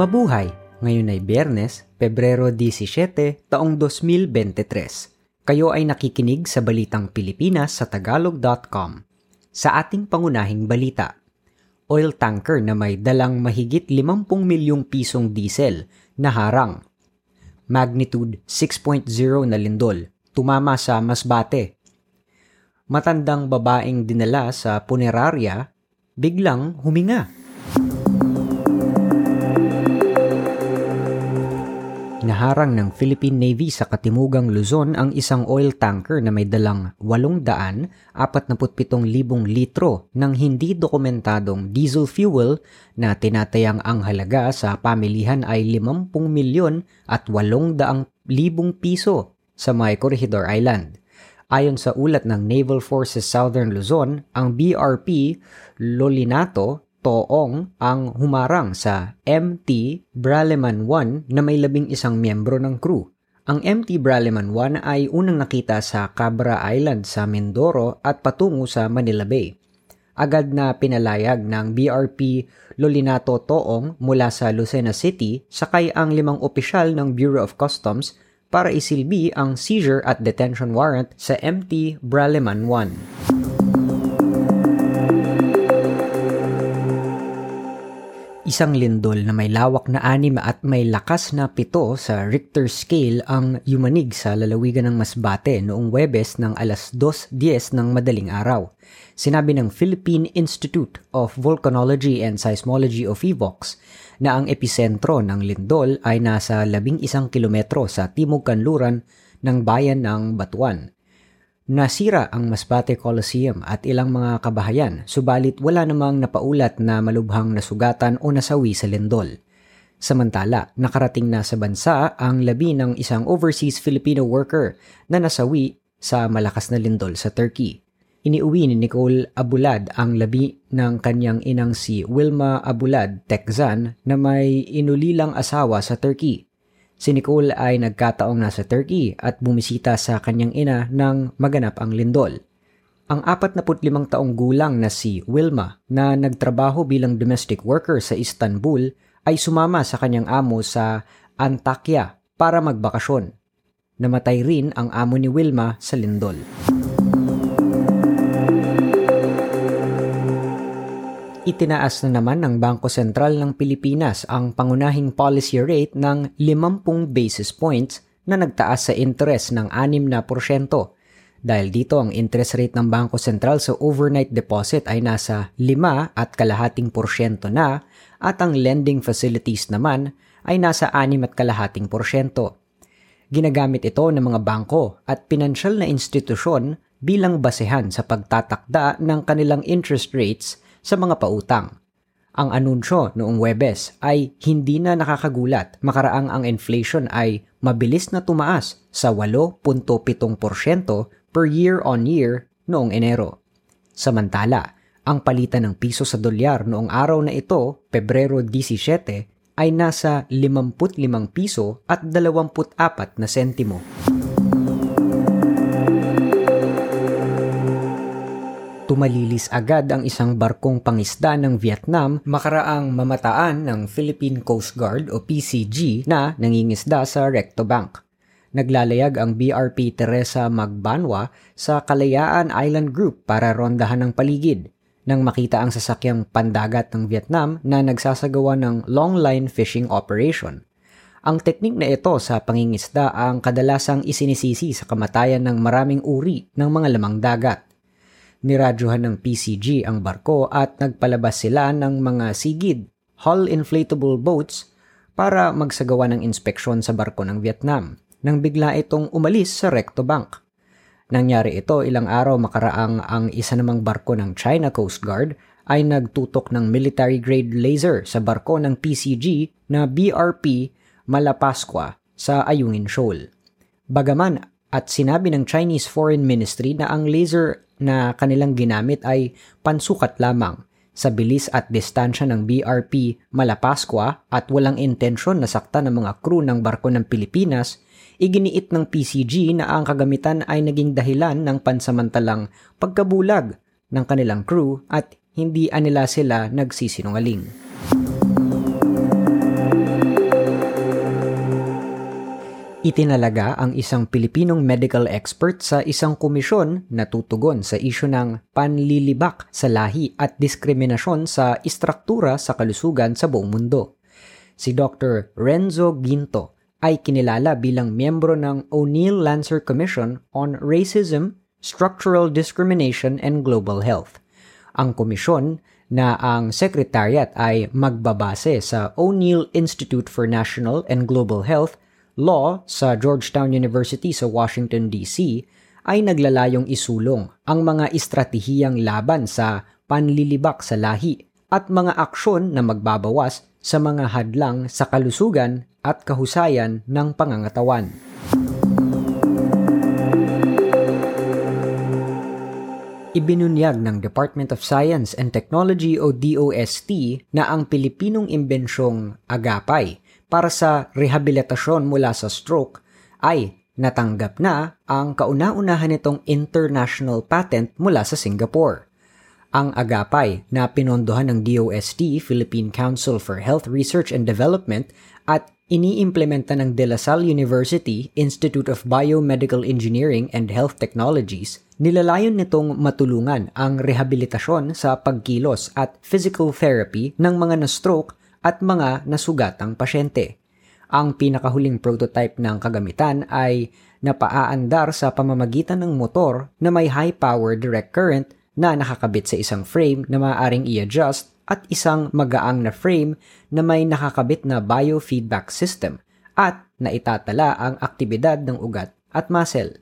Mabuhay! Ngayon ay Biyernes, Pebrero 17, taong 2023. Kayo ay nakikinig sa Balitang Pilipinas sa Tagalog.com. Sa ating pangunahing balita, oil tanker na may dalang mahigit 50 milyong pisong diesel na harang. Magnitude 6.0 na lindol, tumama sa Masbate. Matandang babaeng dinala sa punerarya, biglang huminga. Naharang ng Philippine Navy sa Katimugang Luzon ang isang oil tanker na may dalang 847,000 litro ng hindi dokumentadong diesel fuel na tinatayang ang halaga sa pamilihan ay 50 milyon at 800,000 piso sa May Corregidor Island. Ayon sa ulat ng Naval Forces Southern Luzon, ang BRP Lolinato Toong ang humarang sa MT Braleman 1 na may labing isang miyembro ng crew. Ang MT Braleman 1 ay unang nakita sa Cabra Island sa Mindoro at patungo sa Manila Bay. Agad na pinalayag ng BRP Lolinato Toong mula sa Lucena City sakay ang limang opisyal ng Bureau of Customs para isilbi ang seizure at detention warrant sa MT Braleman 1. Isang lindol na may lawak na anim at may lakas na pito sa Richter scale ang yumanig sa lalawigan ng Masbate noong Webes ng alas 2.10 ng madaling araw. Sinabi ng Philippine Institute of Volcanology and Seismology of EVOX na ang episentro ng lindol ay nasa 11 kilometro sa timog kanluran ng bayan ng Batuan. Nasira ang Masbate Coliseum at ilang mga kabahayan, subalit wala namang napaulat na malubhang nasugatan o nasawi sa lindol. Samantala, nakarating na sa bansa ang labi ng isang overseas Filipino worker na nasawi sa malakas na lindol sa Turkey. Iniuwi ni Nicole Abulad ang labi ng kanyang inang si Wilma Abulad Tekzan na may inulilang asawa sa Turkey. Si Nicole ay nagkataong nasa Turkey at bumisita sa kanyang ina nang maganap ang lindol. Ang 45 taong gulang na si Wilma na nagtrabaho bilang domestic worker sa Istanbul ay sumama sa kanyang amo sa Antakya para magbakasyon. Namatay rin ang amo ni Wilma sa lindol. Itinaas na naman ng Bangko Sentral ng Pilipinas ang pangunahing policy rate ng 50 basis points na nagtaas sa interest ng 6 na porsyento. Dahil dito ang interest rate ng Bangko Sentral sa overnight deposit ay nasa 5 at kalahating porsyento na at ang lending facilities naman ay nasa 6 at kalahating porsyento. Ginagamit ito ng mga bangko at pinansyal na institusyon bilang basehan sa pagtatakda ng kanilang interest rates sa mga pautang. Ang anunsyo noong Webes ay hindi na nakakagulat makaraang ang inflation ay mabilis na tumaas sa 8.7% per year on year noong Enero. Samantala, ang palitan ng piso sa dolyar noong araw na ito, Pebrero 17, ay nasa 55 piso at 24 na sentimo. Tumalilis agad ang isang barkong pangisda ng Vietnam makaraang mamataan ng Philippine Coast Guard o PCG na nangingisda sa Recto Bank. Naglalayag ang BRP Teresa Magbanwa sa Kalayaan Island Group para rondahan ng paligid nang makita ang sasakyang pandagat ng Vietnam na nagsasagawa ng long line fishing operation. Ang teknik na ito sa pangingisda ang kadalasang isinisisi sa kamatayan ng maraming uri ng mga lamang dagat. Niradyohan ng PCG ang barko at nagpalabas sila ng mga sigid, hull inflatable boats para magsagawa ng inspeksyon sa barko ng Vietnam nang bigla itong umalis sa Recto Bank. Nangyari ito ilang araw makaraang ang isa namang barko ng China Coast Guard ay nagtutok ng military-grade laser sa barko ng PCG na BRP Malapascua sa Ayungin Shoal. Bagaman at sinabi ng Chinese Foreign Ministry na ang laser na kanilang ginamit ay pansukat lamang sa bilis at distansya ng BRP Malapascua at walang intensyon na sakta ng mga crew ng barko ng Pilipinas, iginiit ng PCG na ang kagamitan ay naging dahilan ng pansamantalang pagkabulag ng kanilang crew at hindi anila sila nagsisinungaling. Itinalaga ang isang Pilipinong medical expert sa isang komisyon na tutugon sa isyu ng panlilibak sa lahi at diskriminasyon sa istruktura sa kalusugan sa buong mundo. Si Dr. Renzo Ginto ay kinilala bilang miyembro ng O'Neill Lancer Commission on Racism, Structural Discrimination and Global Health. Ang komisyon na ang secretariat ay magbabase sa O'Neill Institute for National and Global Health Law sa Georgetown University sa Washington DC ay naglalayong isulong ang mga estratehiyang laban sa panlilibak sa lahi at mga aksyon na magbabawas sa mga hadlang sa kalusugan at kahusayan ng pangangatawan. Ibinunyag ng Department of Science and Technology o DOST na ang Pilipinong imbensyong agapay para sa rehabilitasyon mula sa stroke ay natanggap na ang kauna-unahan nitong international patent mula sa Singapore. Ang agapay na pinondohan ng DOST, Philippine Council for Health Research and Development, at iniimplementa ng De La Salle University Institute of Biomedical Engineering and Health Technologies, nilalayon nitong matulungan ang rehabilitasyon sa pagkilos at physical therapy ng mga na-stroke at mga nasugatang pasyente. Ang pinakahuling prototype ng kagamitan ay napaaandar sa pamamagitan ng motor na may high-power direct current na nakakabit sa isang frame na maaaring i-adjust at isang magaang na frame na may nakakabit na biofeedback system at naitatala ang aktibidad ng ugat at muscle.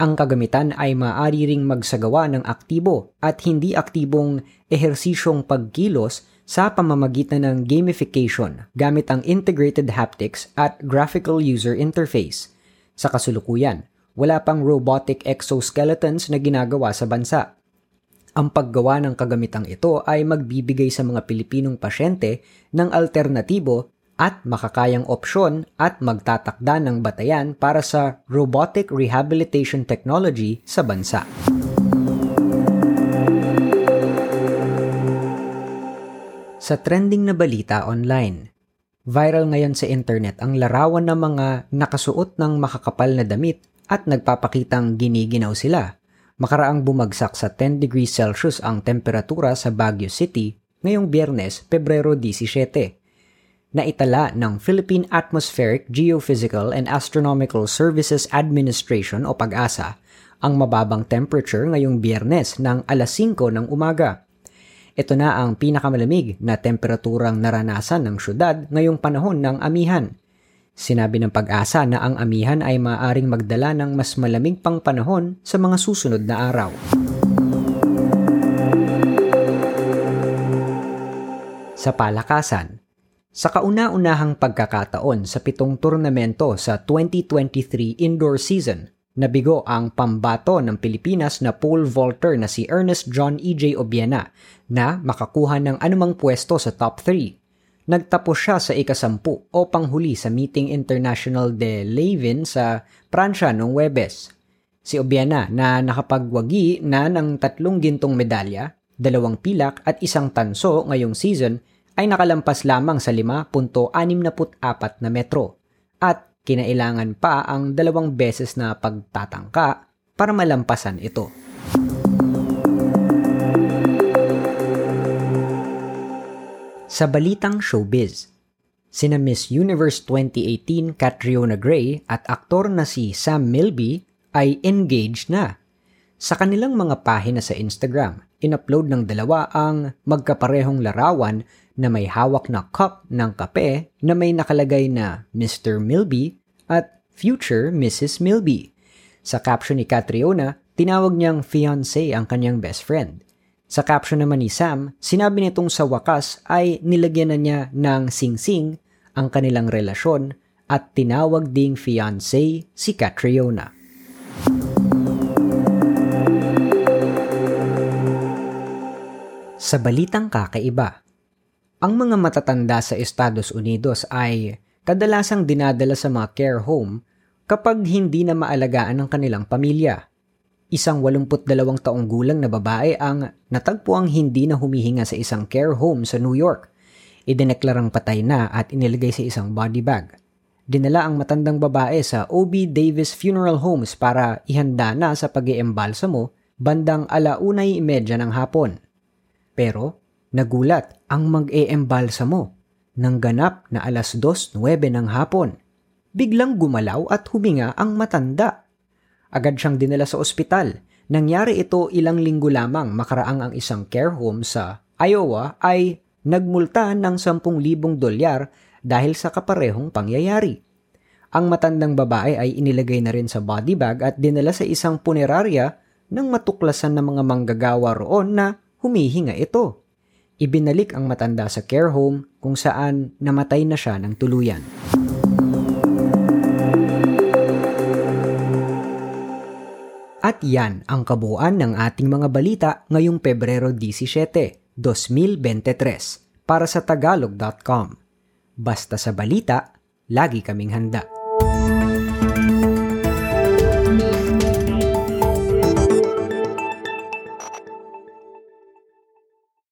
Ang kagamitan ay maaari ring magsagawa ng aktibo at hindi aktibong ehersisyong pagkilos sa pamamagitan ng gamification gamit ang integrated haptics at graphical user interface. Sa kasulukuyan, wala pang robotic exoskeletons na ginagawa sa bansa ang paggawa ng kagamitang ito ay magbibigay sa mga Pilipinong pasyente ng alternatibo at makakayang opsyon at magtatakda ng batayan para sa robotic rehabilitation technology sa bansa. Sa trending na balita online, viral ngayon sa internet ang larawan ng mga nakasuot ng makakapal na damit at nagpapakitang giniginaw sila makaraang bumagsak sa 10 degrees Celsius ang temperatura sa Baguio City ngayong biyernes, Pebrero 17. Naitala ng Philippine Atmospheric, Geophysical and Astronomical Services Administration o PAGASA ang mababang temperature ngayong biyernes ng alas 5 ng umaga. Ito na ang pinakamalamig na temperaturang naranasan ng syudad ngayong panahon ng amihan – Sinabi ng pag-asa na ang amihan ay maaaring magdala ng mas malamig pang panahon sa mga susunod na araw. Sa palakasan, sa kauna-unahang pagkakataon sa pitong turnamento sa 2023 indoor season, nabigo ang pambato ng Pilipinas na pole vaulter na si Ernest John E.J. Obiena na makakuha ng anumang pwesto sa top 3 nagtapos siya sa ikasampu o panghuli sa Meeting International de Leuven sa Pransya noong Webes. Si Obiana na nakapagwagi na ng tatlong gintong medalya, dalawang pilak at isang tanso ngayong season ay nakalampas lamang sa 5.64 na metro at kinailangan pa ang dalawang beses na pagtatangka para malampasan ito. Sa balitang showbiz, sina Miss Universe 2018 Catriona Gray at aktor na si Sam Milby ay engaged na. Sa kanilang mga pahina sa Instagram, inupload ng dalawa ang magkaparehong larawan na may hawak na cup ng kape na may nakalagay na Mr. Milby at Future Mrs. Milby. Sa caption ni Catriona, tinawag niyang fiancé ang kanyang best friend. Sa caption naman ni Sam, sinabi nitong sa wakas ay nilagyan na niya ng sing-sing ang kanilang relasyon at tinawag ding fiancé si Catriona. Sa balitang kakaiba, ang mga matatanda sa Estados Unidos ay kadalasang dinadala sa mga care home kapag hindi na maalagaan ng kanilang pamilya. Isang 82 taong gulang na babae ang natagpuang hindi na humihinga sa isang care home sa New York. Idineklarang patay na at inilagay sa isang body bag. dinala ang matandang babae sa O.B. Davis Funeral Homes para ihanda na sa pag mo bandang alaunay imedya ng hapon. Pero nagulat ang mag-eembalsamo nang ganap na alas 2.09 ng hapon. Biglang gumalaw at huminga ang matanda. Agad siyang dinala sa ospital. Nangyari ito ilang linggo lamang makaraang ang isang care home sa Iowa ay nagmulta ng 10,000 dolyar dahil sa kaparehong pangyayari. Ang matandang babae ay inilagay na rin sa body bag at dinala sa isang punerarya nang matuklasan ng mga manggagawa roon na humihinga ito. Ibinalik ang matanda sa care home kung saan namatay na siya ng tuluyan. At yan ang kabuuan ng ating mga balita ngayong Pebrero 17, 2023 para sa tagalog.com. Basta sa balita, lagi kaming handa.